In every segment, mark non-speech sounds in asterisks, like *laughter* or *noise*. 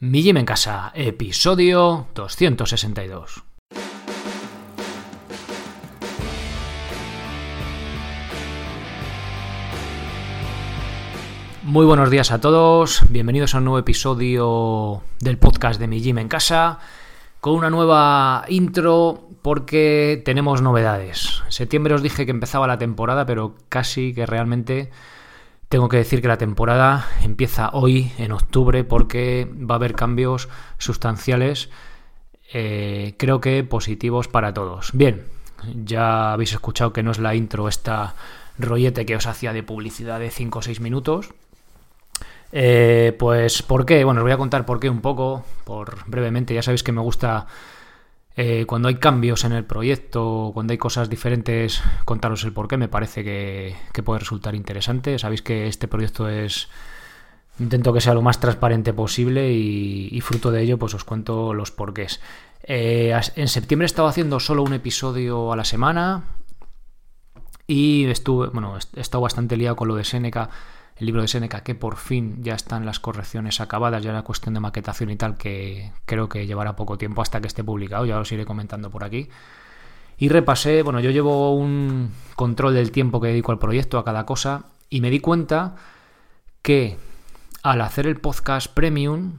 Mi Gym en Casa, episodio 262. Muy buenos días a todos, bienvenidos a un nuevo episodio del podcast de Mi Gym en Casa, con una nueva intro porque tenemos novedades. En septiembre os dije que empezaba la temporada, pero casi que realmente tengo que decir que la temporada empieza hoy, en octubre, porque va a haber cambios sustanciales, eh, creo que positivos para todos. Bien, ya habéis escuchado que no es la intro esta rollete que os hacía de publicidad de 5 o 6 minutos. Eh, pues, ¿por qué? Bueno, os voy a contar por qué un poco, por brevemente. Ya sabéis que me gusta eh, cuando hay cambios en el proyecto, cuando hay cosas diferentes, contaros el porqué, me parece que, puede resultar interesante. Sabéis que este proyecto es... Intento que sea lo más transparente posible y, fruto de ello pues os cuento los porqués. Eh, en septiembre he estado haciendo solo un episodio a la semana y estuve, bueno, he estado bastante liado con lo de Seneca el libro de Seneca, que por fin ya están las correcciones acabadas, ya era cuestión de maquetación y tal, que creo que llevará poco tiempo hasta que esté publicado, ya os iré comentando por aquí. Y repasé, bueno, yo llevo un control del tiempo que dedico al proyecto, a cada cosa, y me di cuenta que al hacer el podcast premium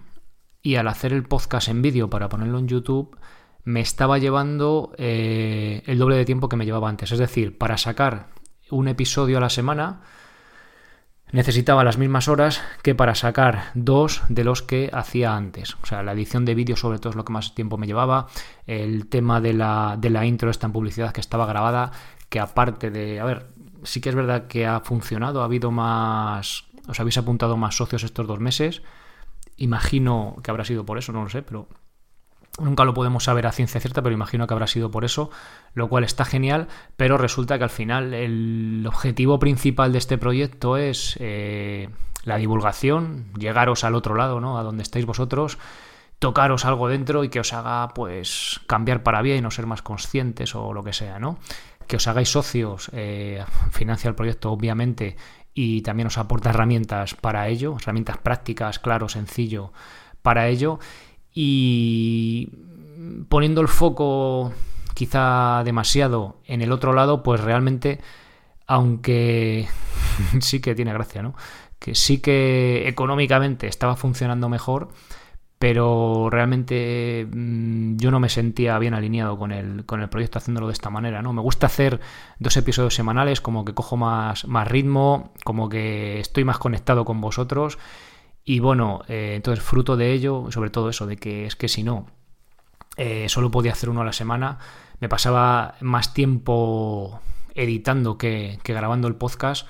y al hacer el podcast en vídeo para ponerlo en YouTube, me estaba llevando eh, el doble de tiempo que me llevaba antes. Es decir, para sacar un episodio a la semana, necesitaba las mismas horas que para sacar dos de los que hacía antes. O sea, la edición de vídeo sobre todo es lo que más tiempo me llevaba. El tema de la, de la intro, esta en publicidad que estaba grabada, que aparte de... A ver, sí que es verdad que ha funcionado, ha habido más... Os habéis apuntado más socios estos dos meses. Imagino que habrá sido por eso, no lo sé, pero Nunca lo podemos saber a ciencia cierta, pero imagino que habrá sido por eso, lo cual está genial, pero resulta que al final el objetivo principal de este proyecto es eh, la divulgación, llegaros al otro lado, ¿no? A donde estáis vosotros, tocaros algo dentro y que os haga, pues, cambiar para bien o ser más conscientes o lo que sea, ¿no? Que os hagáis socios, eh, financia el proyecto, obviamente, y también os aporta herramientas para ello, herramientas prácticas, claro, sencillo para ello y poniendo el foco quizá demasiado en el otro lado, pues realmente, aunque *laughs* sí que tiene gracia, ¿no? Que sí que económicamente estaba funcionando mejor, pero realmente mm, yo no me sentía bien alineado con el, con el proyecto haciéndolo de esta manera, ¿no? Me gusta hacer dos episodios semanales, como que cojo más, más ritmo, como que estoy más conectado con vosotros y bueno, eh, entonces fruto de ello, sobre todo eso, de que es que si no, eh, solo podía hacer uno a la semana, me pasaba más tiempo editando que, grabando el podcast,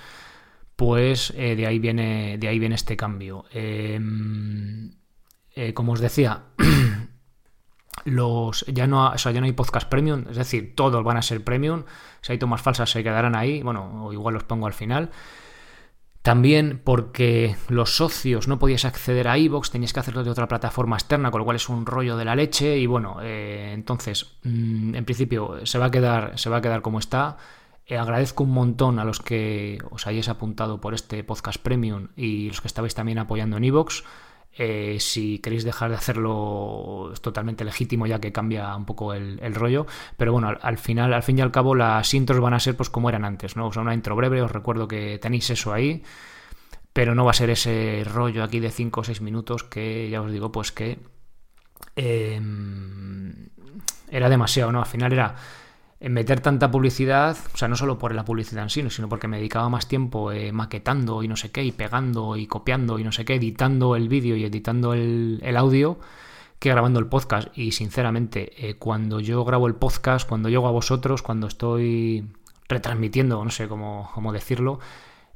pues eh, de, ahí viene, de ahí viene este cambio. Em, como os decía, *clears throat* los ya no, ya no hay podcast premium, es decir, todos van a ser premium. Si hay tomas falsas se quedarán ahí, bueno, o igual los pongo al final. También porque los socios no podías acceder a iVoox, tenías que hacerlo de otra plataforma externa, con lo cual es un rollo de la leche. Y bueno, eh, entonces, mm, en principio, se va a quedar, se va a quedar como está. Eh, agradezco un montón a los que os hayáis apuntado por este podcast premium y los que estabais también apoyando en iVoox. Eh, si queréis dejar de hacerlo es totalmente legítimo ya que cambia un poco el, rollo. Pero bueno, al, final, al fin y al cabo, las intros van a ser pues como eran antes, ¿no? O sea, una intro breve, os recuerdo que tenéis eso ahí. Pero no va a ser ese rollo aquí de 5 o 6 minutos que ya os digo, pues que em, era demasiado, ¿no? Al final era en meter tanta publicidad, o sea, no solo por la publicidad en sí, sino porque me dedicaba más tiempo eh, maquetando y no sé qué, y pegando y copiando y no sé qué, editando el vídeo y editando el, audio, que grabando el podcast. Y sinceramente, eh, cuando yo grabo el podcast, cuando llego a vosotros, cuando estoy retransmitiendo, no sé cómo, cómo decirlo,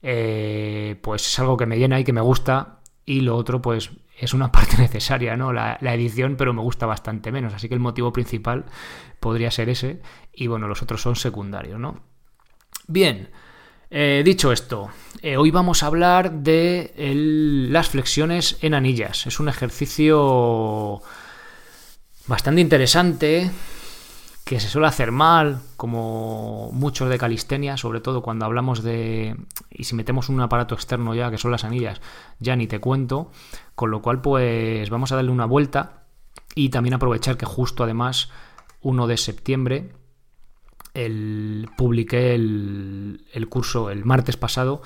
eh, pues es algo que me llena y que me gusta. Y lo otro, pues es una parte *laughs* necesaria, ¿no? La, edición, pero me gusta bastante menos. Así que el motivo principal podría ser ese. Y bueno, los otros son secundarios, ¿no? Bien, eh, dicho esto, eh, hoy vamos a hablar de las flexiones en anillas. Es un ejercicio bastante interesante que se suele hacer mal, como muchos de calistenia, sobre todo cuando hablamos de... y si metemos un aparato externo ya, que son las anillas, ya ni te cuento, con lo cual pues vamos a darle una vuelta y también aprovechar que justo además 1 de septiembre el, publiqué el, el curso el martes pasado,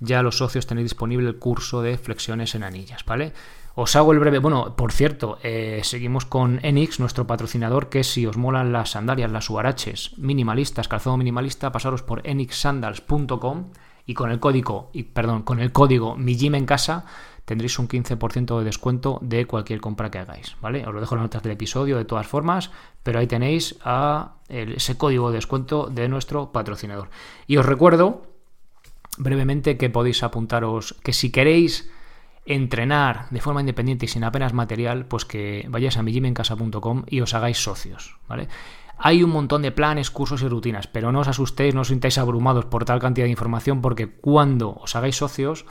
ya los socios tenéis disponible el curso de flexiones en anillas, ¿vale? Os hago el breve. Bueno, por cierto, eh, seguimos con Enix, nuestro patrocinador, que si os molan las sandalias, las huaraches minimalistas, calzado minimalista, pasaros por enixsandals.com y con el código, perdón, con el código mi en casa tendréis un 15% de descuento de cualquier compra que hagáis, ¿vale? Os lo dejo en las notas del episodio de todas formas, pero ahí tenéis ese código de descuento de nuestro patrocinador. Y os recuerdo brevemente que podéis apuntaros que si queréis entrenar de forma independiente y sin apenas material, pues que vayáis a mijimencasa.com y os hagáis socios, ¿vale? Hay un montón de planes, cursos y rutinas, pero no os asustéis, no os sintáis abrumados por tal cantidad de información, porque cuando os hagáis socios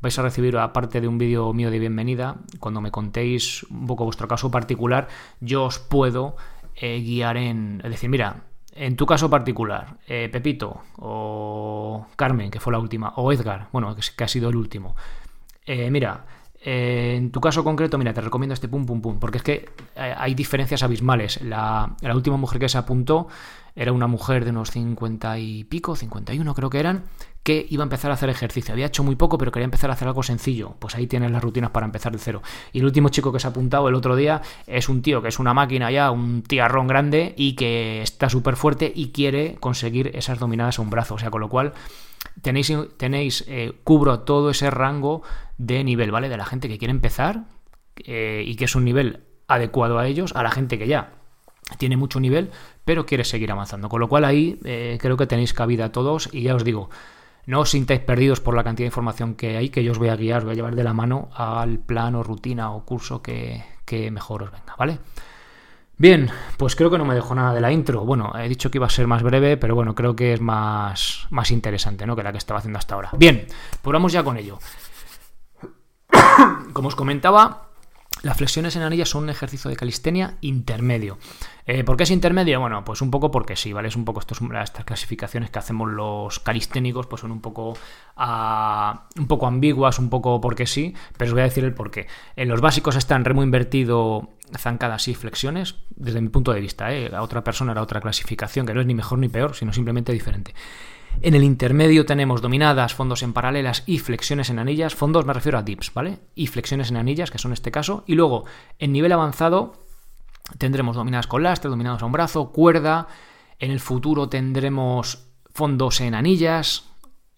vais a recibir, aparte de un vídeo mío de bienvenida, cuando me contéis un poco vuestro caso particular, yo os puedo eh, guiar en... Es decir, mira, en tu caso particular, eh, Pepito o Carmen, que fue la última, o Edgar, bueno, que ha sido el último, eh, mira, eh, en tu caso concreto, mira, te recomiendo este pum pum pum, porque es que eh, hay diferencias abismales. La, última mujer que se apuntó era una mujer de unos 50 y pico, 51 creo que eran, que iba a empezar a hacer ejercicio. Había hecho muy poco, pero quería empezar a hacer algo sencillo. Pues ahí tienes las rutinas para empezar de cero. Y el último chico que se ha apuntado el otro día es un tío que es una máquina ya, un tiarrón grande y que está súper fuerte y quiere conseguir esas dominadas a un brazo. O sea, con lo cual tenéis, tenéis eh, cubro todo ese rango de nivel, ¿vale? De la gente que quiere empezar eh, y que es un nivel adecuado a ellos, a la gente que ya tiene mucho nivel, pero quiere seguir avanzando. Con lo cual ahí eh, creo que tenéis cabida todos y ya os digo, no os sintáis perdidos por la cantidad de información que hay, que yo os voy a guiar, os voy a llevar de la mano al plan o rutina o curso que, que mejor os venga, ¿vale? Bien, pues creo que no me dejo nada de la intro. Bueno, he dicho que iba a ser más breve, pero bueno, creo que es más, más interesante ¿no? que la que estaba haciendo hasta ahora. Bien, pues vamos ya con ello. Como os comentaba, las flexiones en anillas son un ejercicio de calistenia intermedio. Eh, ¿Por qué es intermedio? Bueno, pues un poco porque sí, ¿vale? Es un poco estas clasificaciones que hacemos los calisténicos, pues son un poco, ah, un poco ambiguas, un poco porque sí, pero os voy a decir el por qué. En los básicos están remo invertido, zancadas y flexiones, desde mi punto de vista, ¿eh? A otra persona era otra clasificación, que no es ni mejor ni peor, sino simplemente diferente. En el intermedio tenemos dominadas, fondos en paralelas y flexiones en anillas. Fondos me refiero a dips, ¿vale? Y flexiones en anillas, que son este caso. Y luego, en nivel avanzado, tendremos dominadas con lastre, dominados a un brazo, cuerda. En el futuro tendremos fondos en anillas.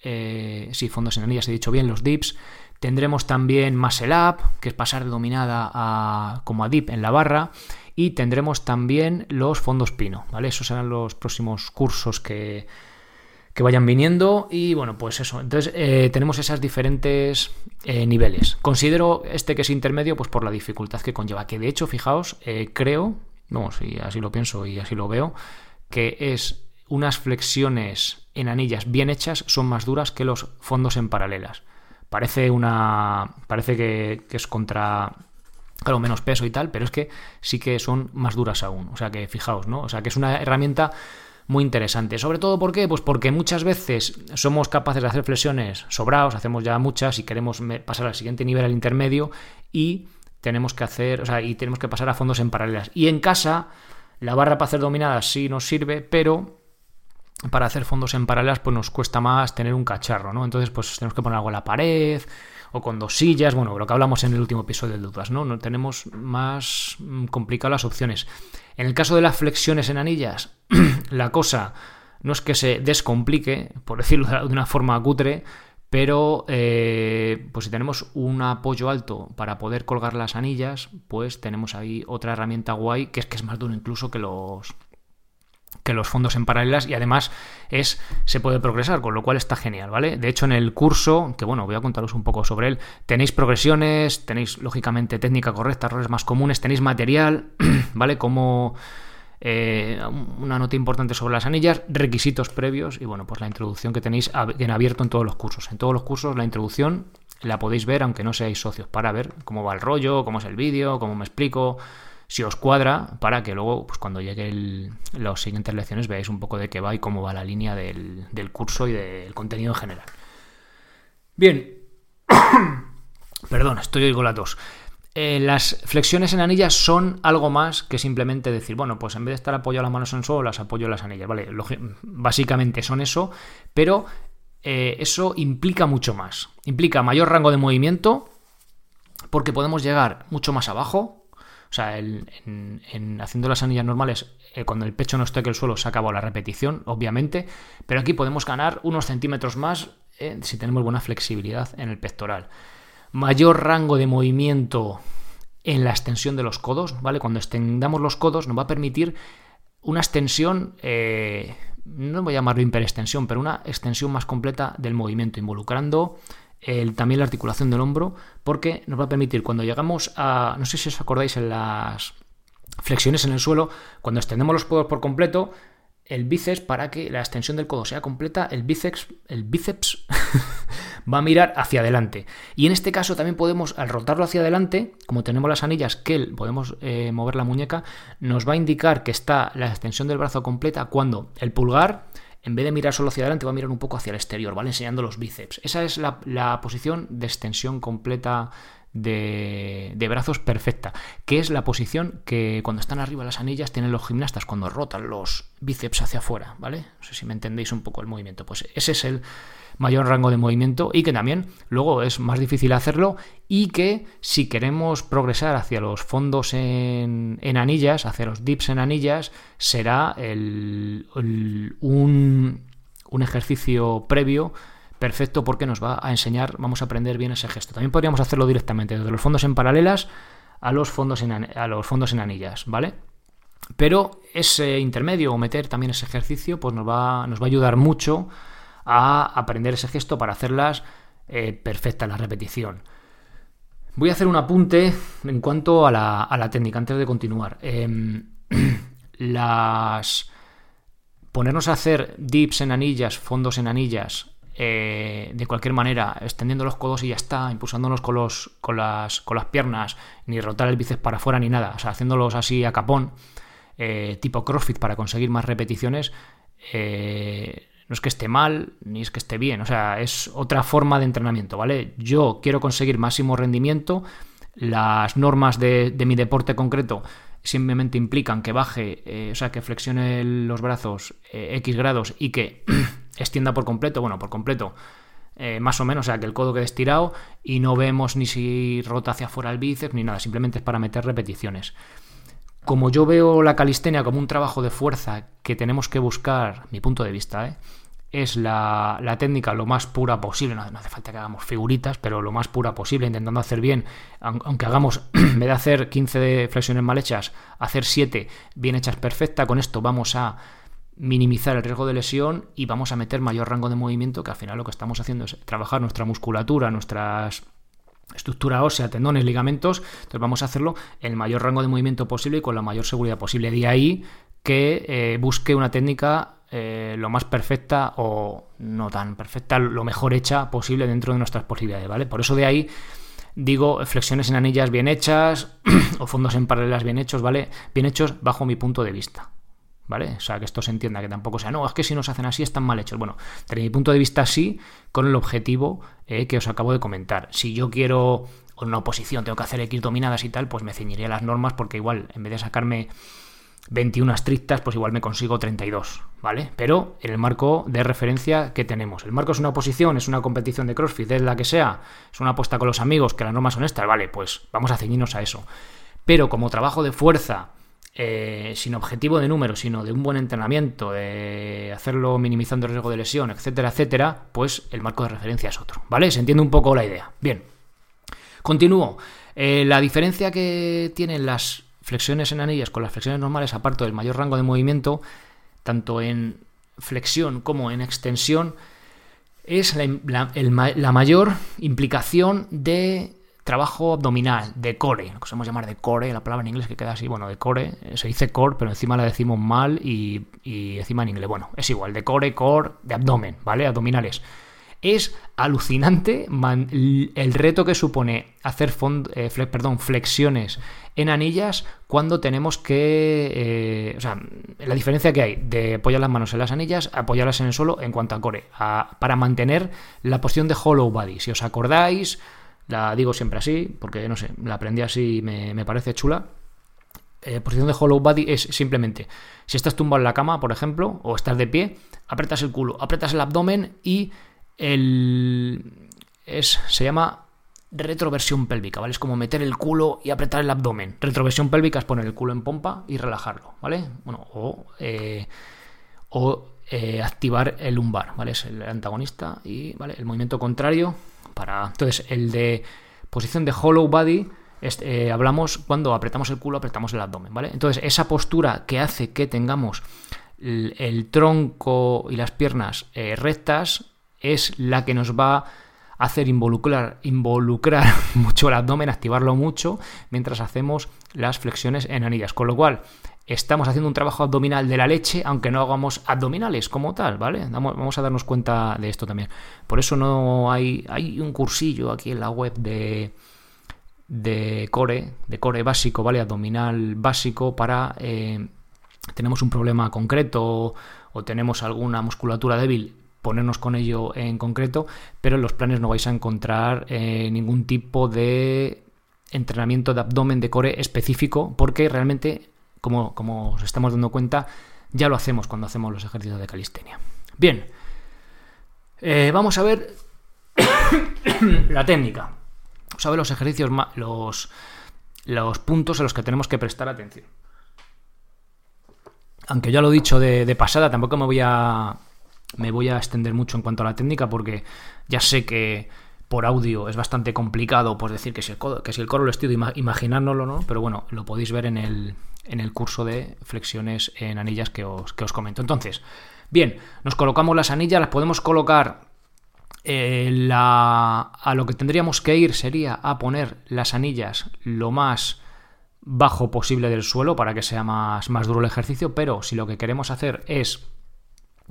Eh, sí, fondos en anillas, he dicho bien, los dips. Tendremos también muscle up, que es pasar de dominada a, como a dip en la barra. Y tendremos también los fondos pino, ¿vale? Esos serán los próximos cursos que, que vayan viniendo y bueno, pues eso. Entonces eh, tenemos esas diferentes eh, niveles. Considero este que es intermedio pues por la dificultad que conlleva, que de hecho, fijaos, eh, creo, no, si así lo pienso y así lo veo, que es unas flexiones en anillas bien hechas son más duras que los fondos en paralelas. Parece una. Parece que, es contra claro, menos peso y tal, pero es que sí que son más duras aún. O sea que fijaos, ¿no? O sea que es una herramienta muy interesante. Sobre todo, ¿por qué? Pues porque muchas veces somos capaces de hacer flexiones sobrados, hacemos ya muchas y queremos pasar al siguiente nivel, al intermedio, y tenemos que hacer, o sea, y tenemos que pasar a fondos en paralelas. Y en casa, la barra para hacer dominadas sí nos sirve, pero para hacer fondos en paralelas, pues nos cuesta más tener un cacharro, ¿no? Entonces, pues tenemos que poner algo en la pared o con dos sillas, bueno, lo que hablamos en el último episodio de dudas, ¿no? no tenemos más mm, complicadas las opciones. En el caso de las flexiones en anillas, *clears throat* la cosa no es que se descomplique, por *laughs* decirlo de una forma cutre, pero eh, pues si tenemos un apoyo alto para poder colgar las anillas, pues tenemos ahí otra herramienta guay que es que es más duro incluso que los que los fondos en paralelas y además es se puede progresar, con lo cual está genial, ¿vale? De hecho, en el curso, que bueno, voy a contaros un poco sobre él, tenéis progresiones, tenéis lógicamente técnica correcta, errores más comunes, tenéis material, *clears throat* ¿vale? Como eh, una nota importante sobre las anillas, requisitos previos y bueno, pues la introducción que tenéis en abierto en todos los cursos. En todos los cursos la introducción la podéis ver aunque no seáis socios para ver cómo va el rollo, cómo es el vídeo, cómo me explico si os cuadra, para que luego, pues cuando lleguen las siguientes lecciones, veáis un poco de qué va y cómo va la línea del, del curso y del contenido en general. Bien. *coughs* Perdón, estoy oigo las dos. Eh, las flexiones en anillas son algo más que simplemente decir, bueno, pues en vez de estar apoyado las manos en el suelo, las apoyo en las anillas, ¿vale? básicamente son eso, pero eh, eso implica mucho más. Implica mayor rango de movimiento, porque podemos llegar mucho más abajo. O sea, en, haciendo las anillas normales, eh, cuando el pecho no esté que el suelo, se acabó la repetición, obviamente, pero aquí podemos ganar unos centímetros más si tenemos buena flexibilidad en el pectoral mayor rango de movimiento en la extensión de los codos, ¿vale? Cuando extendamos los codos nos va a permitir una extensión, eh, no voy a llamarlo hiperextensión, pero una extensión más completa del movimiento, involucrando también la articulación del hombro, porque nos va a permitir cuando llegamos a, no sé si os acordáis en las flexiones en el suelo, cuando extendemos los codos por completo, el bíceps para que la extensión del codo sea completa, el bíceps, el bíceps *laughs* va a mirar hacia adelante. Y en este caso también podemos, al rotarlo hacia adelante, como tenemos las anillas que podemos eh, mover la muñeca, nos va a indicar que está la extensión del brazo completa cuando el pulgar, en vez de mirar solo hacia adelante, va a mirar un poco hacia el exterior, ¿vale? Enseñando los bíceps. Esa es la, posición de extensión completa de, brazos perfecta, que es la posición que cuando están arriba las anillas tienen los gimnastas cuando rotan los bíceps hacia afuera, ¿vale? No sé si me entendéis un poco el movimiento. Pues ese es el mayor rango de movimiento y que también luego es más difícil hacerlo y que si queremos progresar hacia los fondos en, anillas, hacia los dips en anillas, será un, un ejercicio previo perfecto porque nos va a enseñar, vamos a aprender bien ese gesto. También podríamos hacerlo directamente desde los fondos en paralelas a los fondos en, a los fondos en anillas, ¿vale? Pero ese intermedio o meter también ese ejercicio pues nos va, nos va a ayudar mucho a aprender ese gesto para hacerlas eh, perfectas, la repetición. Voy a hacer un apunte en cuanto a la, técnica antes de continuar. Em, *clears throat* las ponernos a hacer dips en anillas, fondos en anillas eh, de cualquier manera, extendiendo los codos y ya está, impulsándonos con, los, con, las, con las piernas, ni rotar el bíceps para afuera ni nada, o sea, haciéndolos así a capón, eh, tipo CrossFit para conseguir más repeticiones, eh, no es que esté mal, ni es que esté bien, o sea, es otra forma de entrenamiento, ¿vale? Yo quiero conseguir máximo rendimiento, las normas de, de mi deporte concreto simplemente implican que baje, o sea, que flexione los brazos X grados y que *clears throat* extienda por completo, bueno, por completo, eh, más o menos, o sea, que el codo quede estirado y no vemos ni si rota hacia afuera el bíceps ni nada, simplemente es para meter repeticiones. Como yo veo la calistenia como un trabajo de fuerza que tenemos que buscar, mi punto de vista, ¿eh? es la, técnica lo más pura posible, no, hace falta que hagamos figuritas, pero lo más pura posible, intentando hacer bien, aunque hagamos, *clears throat* en vez de hacer 15 flexiones mal hechas, hacer 7 bien hechas perfecta, con esto vamos a minimizar el riesgo de lesión y vamos a meter mayor rango de movimiento, que al final lo que estamos haciendo es trabajar nuestra musculatura, nuestras estructura ósea, tendones, ligamentos, entonces vamos a hacerlo en el mayor rango de movimiento posible y con la mayor seguridad posible. De ahí que eh, busque una técnica eh, lo más perfecta o no tan perfecta, lo mejor hecha posible dentro de nuestras posibilidades, ¿vale? Por eso de ahí digo flexiones en anillas bien hechas *clears throat* o fondos en paralelas bien hechos, ¿vale? Bien hechos bajo mi punto de vista. ¿Vale? O sea, que esto se entienda, que tampoco sea, no, es que si nos hacen así están mal hechos. Bueno, desde mi punto de vista sí, con el objetivo eh, que os acabo de comentar. Si yo quiero una oposición, tengo que hacer X dominadas y tal, pues me ceñiría las normas porque igual, en vez de sacarme 21 estrictas, pues igual me consigo 32, ¿vale? Pero en el marco de referencia que tenemos. El marco es una oposición, es una competición de CrossFit, es la que sea, es una apuesta con los amigos, que las normas son estas, vale, pues vamos a ceñirnos a eso. Pero como trabajo de fuerza, eh, sin objetivo de número, sino de un buen entrenamiento, de hacerlo minimizando el riesgo de lesión, etcétera, etcétera, pues el marco de referencia es otro, ¿vale? Se entiende un poco la idea. Bien, continúo. Eh, la diferencia que tienen las flexiones en anillas con las flexiones normales, aparte del mayor rango de movimiento, tanto en flexión como en extensión, es la mayor implicación de trabajo abdominal, de core, lo que sabemos llamar de core, la palabra en inglés que queda así, bueno, de core, eh, se dice core, pero encima la decimos mal y, encima en inglés, bueno, es igual, de core, core, de abdomen, ¿vale? Abdominales. es alucinante el reto que supone hacer eh, perdón, flexiones en anillas cuando tenemos que... Eh, o sea, la diferencia que hay de apoyar las manos en las anillas, apoyarlas en el suelo en cuanto a core, para mantener la posición de hollow body. Si os acordáis, la digo siempre así, porque no sé, la aprendí así y me, parece chula. Eh, posición de hollow body es simplemente, si estás tumbado en la cama, por ejemplo, o estás de pie, apretas el culo, apretas el abdomen y el... Es, se llama retroversión pélvica, ¿vale? Es como meter el culo y apretar el abdomen. Retroversión pélvica es poner el culo en pompa y relajarlo, ¿vale? Bueno, o, eh, o eh, activar el lumbar, ¿vale? Es el antagonista y, ¿vale? El movimiento contrario para... Entonces, el de posición de hollow body, eh, hablamos cuando apretamos el culo, apretamos el abdomen, ¿vale? Entonces, esa postura que hace que tengamos el, tronco y las piernas rectas es la que nos va a hacer involucrar, involucrar *laughs* mucho el abdomen, activarlo mucho, mientras hacemos las flexiones en anillas. Con lo cual, estamos haciendo un trabajo abdominal de la leche, aunque no hagamos abdominales como tal, ¿vale? Vamos a darnos cuenta de esto también. Por eso no hay, hay un cursillo aquí en la web de, de core, de core básico, ¿vale? Abdominal básico para... Eh, tenemos un problema concreto o tenemos alguna musculatura débil ponernos con ello en concreto, pero en los planes no vais a encontrar eh, ningún tipo de entrenamiento de abdomen de core específico, porque realmente, como, como os estamos dando cuenta, ya lo hacemos cuando hacemos los ejercicios de calistenia. Bien, eh, vamos a ver *coughs* la técnica. Vamos a ver los ejercicios, los, los puntos en los que tenemos que prestar atención. Aunque ya lo he dicho de pasada, tampoco me voy a me voy a extender mucho en cuanto a la técnica porque ya sé que por audio es bastante complicado pues decir que si el, que si el coro lo estoy imaginárnoslo, ¿no? Pero bueno, lo podéis ver en el, en el curso de flexiones en anillas que os, que os comento. Entonces, bien, nos colocamos las anillas, las podemos colocar eh, la, a lo que tendríamos que ir sería a poner las anillas lo más bajo posible del suelo para que sea más, más duro el ejercicio, pero si lo que queremos hacer es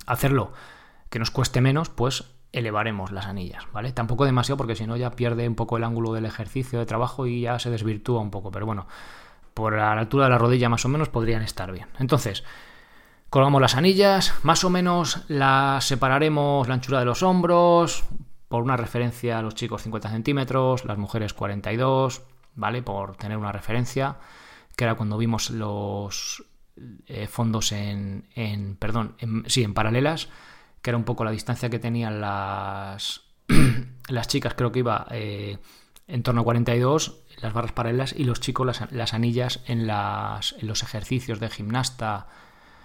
hacerlo que nos cueste menos, pues elevaremos las anillas, ¿vale? Tampoco demasiado porque si no ya pierde un poco el ángulo del ejercicio de trabajo y ya se desvirtúa un poco, pero bueno, por la altura de la rodilla más o menos podrían estar bien. Entonces, colgamos las anillas, más o menos las separaremos la anchura de los hombros, por una referencia los chicos 50 centímetros, las mujeres 42, ¿vale? Por tener una referencia, que era cuando vimos los eh, fondos en, en perdón, sí, en paralelas, que era un poco la distancia que tenían las, *clears throat* las chicas, creo que iba eh, en torno a 42, las barras paralelas, y los chicos las, anillas en, las, en los ejercicios de gimnasta,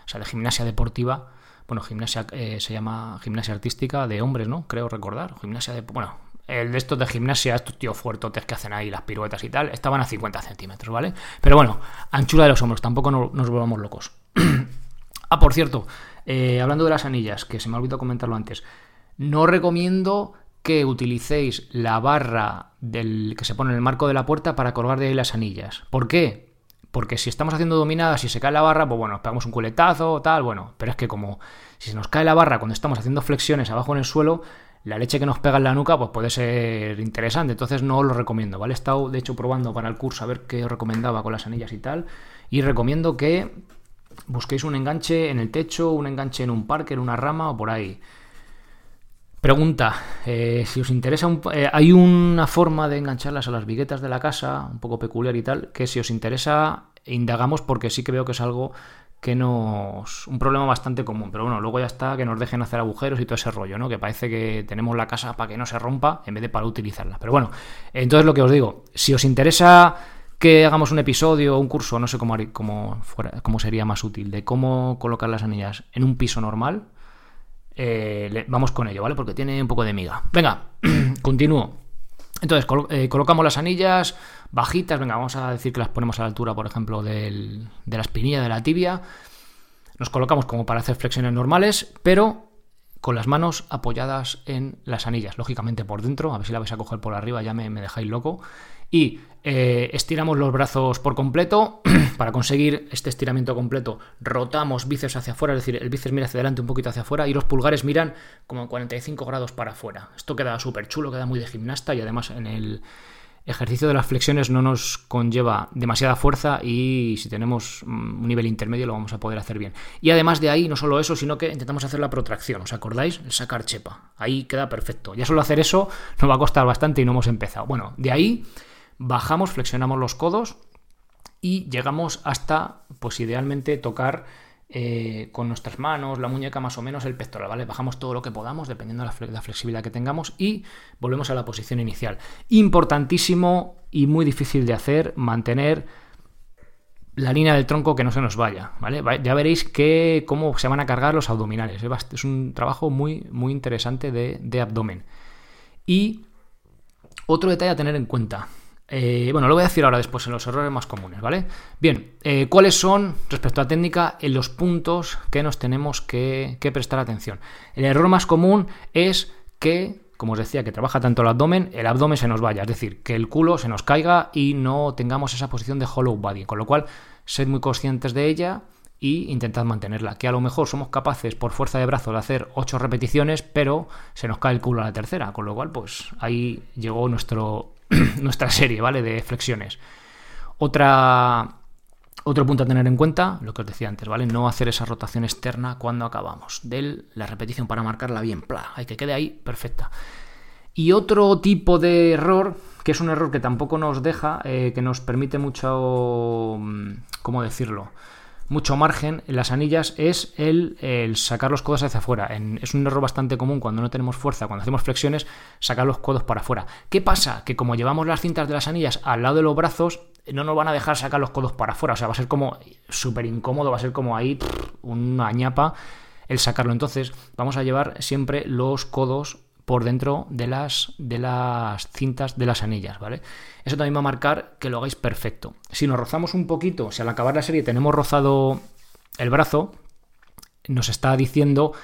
o sea, de gimnasia deportiva. Bueno, gimnasia eh, se llama gimnasia artística de hombres, ¿no? Creo recordar. Gimnasia de. Bueno, el de estos de gimnasia, estos tíos fuertes que hacen ahí las piruetas y tal, estaban a 50 centímetros, ¿vale? Pero bueno, anchura de los hombros, tampoco nos, volvamos locos. *clears throat* ah, por cierto, eh, hablando de las anillas, que se me ha olvidado comentarlo antes, no recomiendo que utilicéis la barra del, que se pone en el marco de la puerta para colgar de ahí las anillas. ¿Por qué? Porque si estamos haciendo dominadas y se cae la barra, pues bueno, pegamos un culetazo, tal, bueno, pero es que como si se nos cae la barra cuando estamos haciendo flexiones abajo en el suelo, la leche que nos pega en la nuca pues puede ser interesante, entonces no lo recomiendo, ¿vale? He estado de hecho probando para el curso a ver qué os recomendaba con las anillas y tal, y recomiendo que busquéis un enganche en el techo, un enganche en un parque, en una rama o por ahí. Pregunta, eh, si os interesa, eh, hay una forma de engancharlas a las viguetas de la casa, un poco peculiar y tal, que si os interesa, indagamos porque sí que veo que es algo que nos. un problema bastante común. Pero bueno, luego ya está que nos dejen hacer agujeros y todo ese rollo, ¿no? Que parece que tenemos la casa para que no se rompa en vez de para utilizarla. Pero bueno, entonces lo que os digo, si os interesa que hagamos un episodio o un curso, no sé cómo, cómo, cómo sería más útil, de cómo colocar las anillas en un piso normal, eh, vamos con ello, ¿vale? Porque tiene un poco de miga. Venga, *clears throat* continúo. Entonces, eh, colocamos las anillas bajitas, venga, vamos a decir que las ponemos a la altura, por ejemplo, de la espinilla de la tibia. Nos colocamos como para hacer flexiones normales, pero con las manos apoyadas en las anillas, lógicamente por dentro, a ver si la vais a coger por arriba, ya me, dejáis loco. Y eh, estiramos los brazos por completo. *clears throat* Para conseguir este estiramiento completo, rotamos bíceps hacia afuera, es decir, el bíceps mira hacia adelante un poquito hacia afuera y los pulgares miran como en 45 grados para afuera. Esto queda súper chulo, queda muy de gimnasta y además en el, ejercicio de las flexiones no nos conlleva demasiada fuerza y si tenemos mm, un nivel intermedio lo vamos a poder hacer bien. Y además de ahí, no solo eso, sino que intentamos hacer la protracción. ¿Os acordáis? El sacar chepa. Ahí queda perfecto. Ya solo hacer eso nos va a costar bastante y no hemos empezado. Bueno, de ahí bajamos, flexionamos los codos y llegamos hasta, pues idealmente, tocar eh, con nuestras manos, la muñeca más o menos, el pectoral, ¿vale? Bajamos todo lo que podamos, dependiendo de la, flexibilidad que tengamos, y volvemos a la posición inicial. Importantísimo y muy difícil de hacer, mantener la línea del tronco que no se nos vaya, ¿vale? Ya veréis que, cómo se van a cargar los abdominales. Es un trabajo muy, muy interesante de, de abdomen. Y otro detalle a tener en cuenta. Eh, bueno, lo voy a decir ahora después en los errores más comunes, ¿vale? Bien, eh, ¿cuáles son, respecto a técnica, en los puntos que nos tenemos que, prestar atención? El error más común es que, como os decía, que trabaja tanto el abdomen, el abdomen se nos vaya, es decir, que el culo se nos caiga y no tengamos esa posición de hollow body, con lo cual, sed muy conscientes de ella y intentad mantenerla. Que a lo mejor somos capaces por fuerza de brazo de hacer 8 repeticiones, pero se nos cae el culo a la tercera, con lo cual, pues ahí llegó nuestro *clears throat* nuestra serie, ¿vale? De flexiones. Otra, otro punto a tener en cuenta, lo que os decía antes, ¿vale? No hacer esa rotación externa cuando acabamos. De la repetición para marcarla bien, pla, hay que quede ahí perfecta. Y otro tipo de error, que es un error que tampoco nos deja, eh, que nos permite mucho, mm, ¿cómo decirlo? Mucho margen en las anillas es el, sacar los codos hacia afuera. es un error bastante común cuando no tenemos fuerza, cuando hacemos flexiones, sacar los codos para afuera. ¿Qué pasa? Que como llevamos las cintas de las anillas al lado de los brazos, no nos van a dejar sacar los codos para afuera. O sea, va a ser como súper incómodo, va a ser como ahí una ñapa el sacarlo. Entonces, vamos a llevar siempre los codos por dentro de las, de las cintas de las anillas, ¿vale? Eso también va a marcar que lo hagáis perfecto. Si nos rozamos un poquito, si al acabar la serie tenemos rozado el brazo, nos está diciendo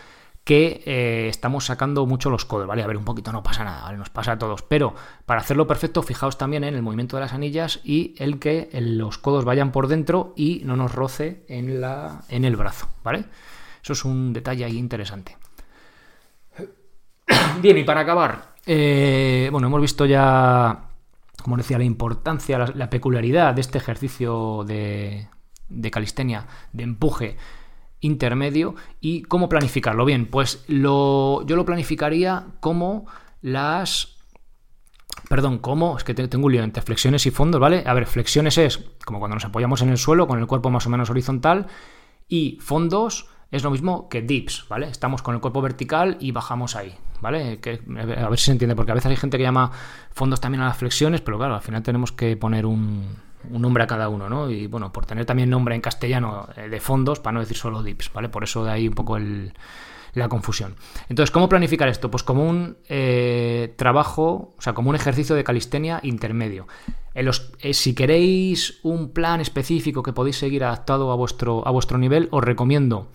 que eh, estamos sacando mucho los codos, ¿vale? A ver, un poquito no pasa nada. Nos pasa a todos. Pero para hacerlo perfecto, fijaos también en el movimiento de las anillas y el que los codos vayan por dentro y no nos roce en, la, en el brazo, ¿vale? Eso es un detalle ahí interesante. Bien, y para acabar, eh, bueno, hemos visto ya, como decía, la importancia, la, peculiaridad de este ejercicio de, calistenia, de empuje intermedio y cómo planificarlo. Bien, pues lo, yo lo planificaría como las... Perdón, ¿cómo? Es que tengo un lío entre flexiones y fondos, ¿vale? A ver, flexiones es como cuando nos apoyamos en el suelo con el cuerpo más o menos horizontal y fondos es lo mismo que dips, ¿vale? Estamos con el cuerpo vertical y bajamos ahí, ¿vale? Que, a ver si se entiende, porque a veces hay gente que llama fondos también a las flexiones, pero claro, al final tenemos que poner un, nombre a cada uno, ¿no? Y bueno, por tener también nombre en castellano eh, de fondos, para no decir solo dips, ¿vale? Por eso de ahí un poco la confusión. Entonces, ¿cómo planificar esto? Pues como un eh, trabajo, o sea, como un ejercicio de calistenia intermedio. Eh, si queréis un plan específico que podéis seguir adaptado a vuestro, a vuestro nivel, os recomiendo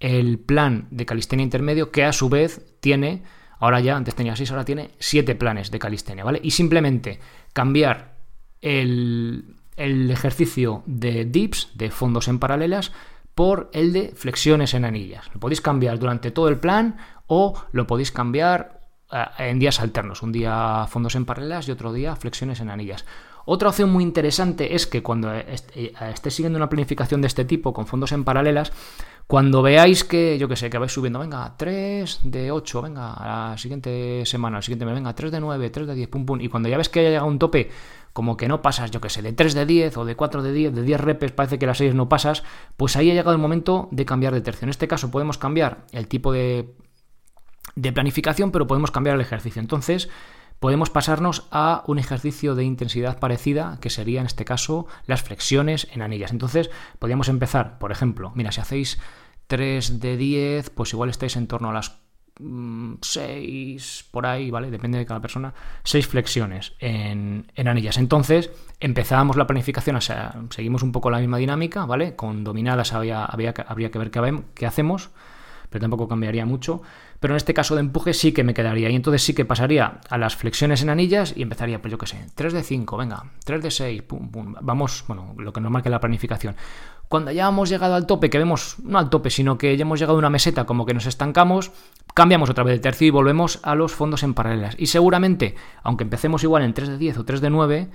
el plan de calistenia intermedio que a su vez tiene, ahora ya, antes tenía 6, ahora tiene 7 planes de calistenia, ¿vale? Y simplemente cambiar el, el ejercicio de dips, de fondos en paralelas, por el de flexiones en anillas. Lo podéis cambiar durante todo el plan o lo podéis cambiar eh, en días alternos. Un día fondos en paralelas y otro día flexiones en anillas. Otra opción muy interesante es que cuando eh, estés siguiendo una planificación de este tipo con fondos en paralelas, cuando veáis que, yo que sé, que vais subiendo, venga, 3 de 8, venga, a la siguiente semana, al siguiente mes, venga, 3 de 9, 3 de 10, pum, pum, y cuando ya ves que haya llegado un tope, como que no pasas, yo que sé, de 3 de 10 o de 4 de 10, de 10 repes, parece que las 6 no pasas, pues ahí ha llegado el momento de cambiar de tercio. En este caso podemos cambiar el tipo de, de planificación, pero podemos cambiar el ejercicio. Entonces, podemos pasarnos a un ejercicio de intensidad parecida, que sería en este caso las flexiones en anillas. Entonces, podríamos empezar, por ejemplo, mira, si hacéis 3 de 10, pues igual estáis en torno a las 6 mm, por ahí, ¿vale? Depende de cada persona, 6 flexiones en, anillas. Entonces, empezamos la planificación, o sea, seguimos un poco la misma dinámica, ¿vale? Con dominadas había, habría que ver qué hacemos pero tampoco cambiaría mucho. Pero en este caso de empuje sí que me quedaría. Y entonces sí que pasaría a las flexiones en anillas y empezaría, pues yo qué sé, 3 de 5, venga, 3 de 6, pum, pum. Vamos, bueno, lo que nos marque la planificación. Cuando ya hemos llegado al tope, que vemos, no al tope, sino que ya hemos llegado a una meseta como que nos estancamos, cambiamos otra vez de tercio y volvemos a los fondos en paralelas. Y seguramente, aunque empecemos igual en 3 de 10 o 3 de 9,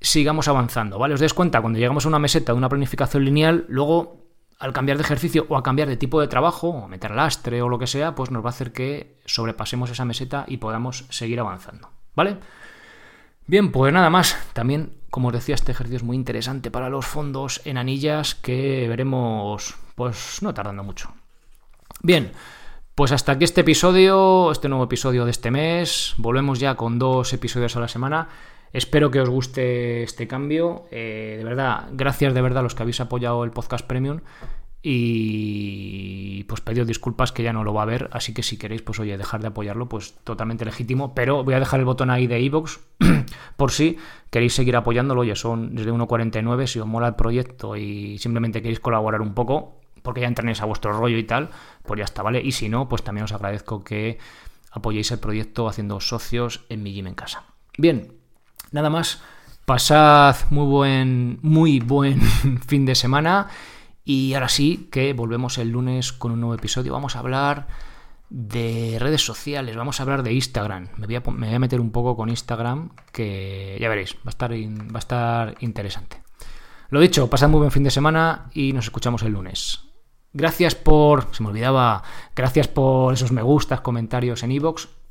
sigamos avanzando, ¿vale? Os des cuenta, cuando llegamos a una meseta de una planificación lineal, luego al cambiar de ejercicio o a cambiar de tipo de trabajo, o meter lastre o lo que sea, pues nos va a hacer que sobrepasemos esa meseta y podamos seguir avanzando, ¿vale? Bien, pues nada más. También, como os decía, este ejercicio es muy interesante para los fondos en anillas que veremos, pues no tardando mucho. Bien, pues hasta aquí este episodio, este nuevo episodio de este mes. Volvemos ya con dos episodios a la semana. Espero que os guste este cambio. Eh, de verdad, gracias de verdad a los que habéis apoyado el podcast premium. Y pues pedido disculpas que ya no lo va a ver. Así que si queréis, pues oye, dejar de apoyarlo, pues totalmente legítimo. Pero voy a dejar el botón ahí de iVoox *clears throat* por si queréis seguir apoyándolo. Oye, son desde 1.49. Si os mola el proyecto y simplemente queréis colaborar un poco, porque ya entrenéis a vuestro rollo y tal, pues ya está, ¿vale? Y si no, pues también os agradezco que apoyéis el proyecto haciendo socios en mi gym en casa. Bien, Nada más, pasad muy buen, muy buen *laughs* fin de semana y ahora sí que volvemos el lunes con un nuevo episodio. Vamos a hablar de redes sociales, vamos a hablar de Instagram. Me voy a, meter un poco con Instagram que ya veréis, va a estar, va a estar interesante. Lo dicho, pasad muy buen fin de semana y nos escuchamos el lunes. Gracias por, se me olvidaba, gracias por esos me gustas, comentarios en iVoox.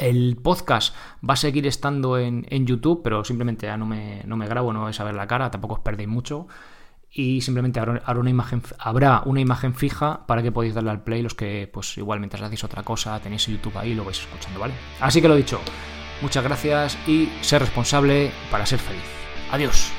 El podcast va a seguir estando en, YouTube, pero simplemente ya no me, no me grabo, no vais a ver la cara, tampoco os perdéis mucho. Y simplemente habrá una, imagen, habrá una imagen fija para que podáis darle al play los que, pues igual mientras hacéis otra cosa, tenéis YouTube ahí y lo vais escuchando, ¿vale? Así que lo dicho, muchas gracias y ser responsable para ser feliz. Adiós.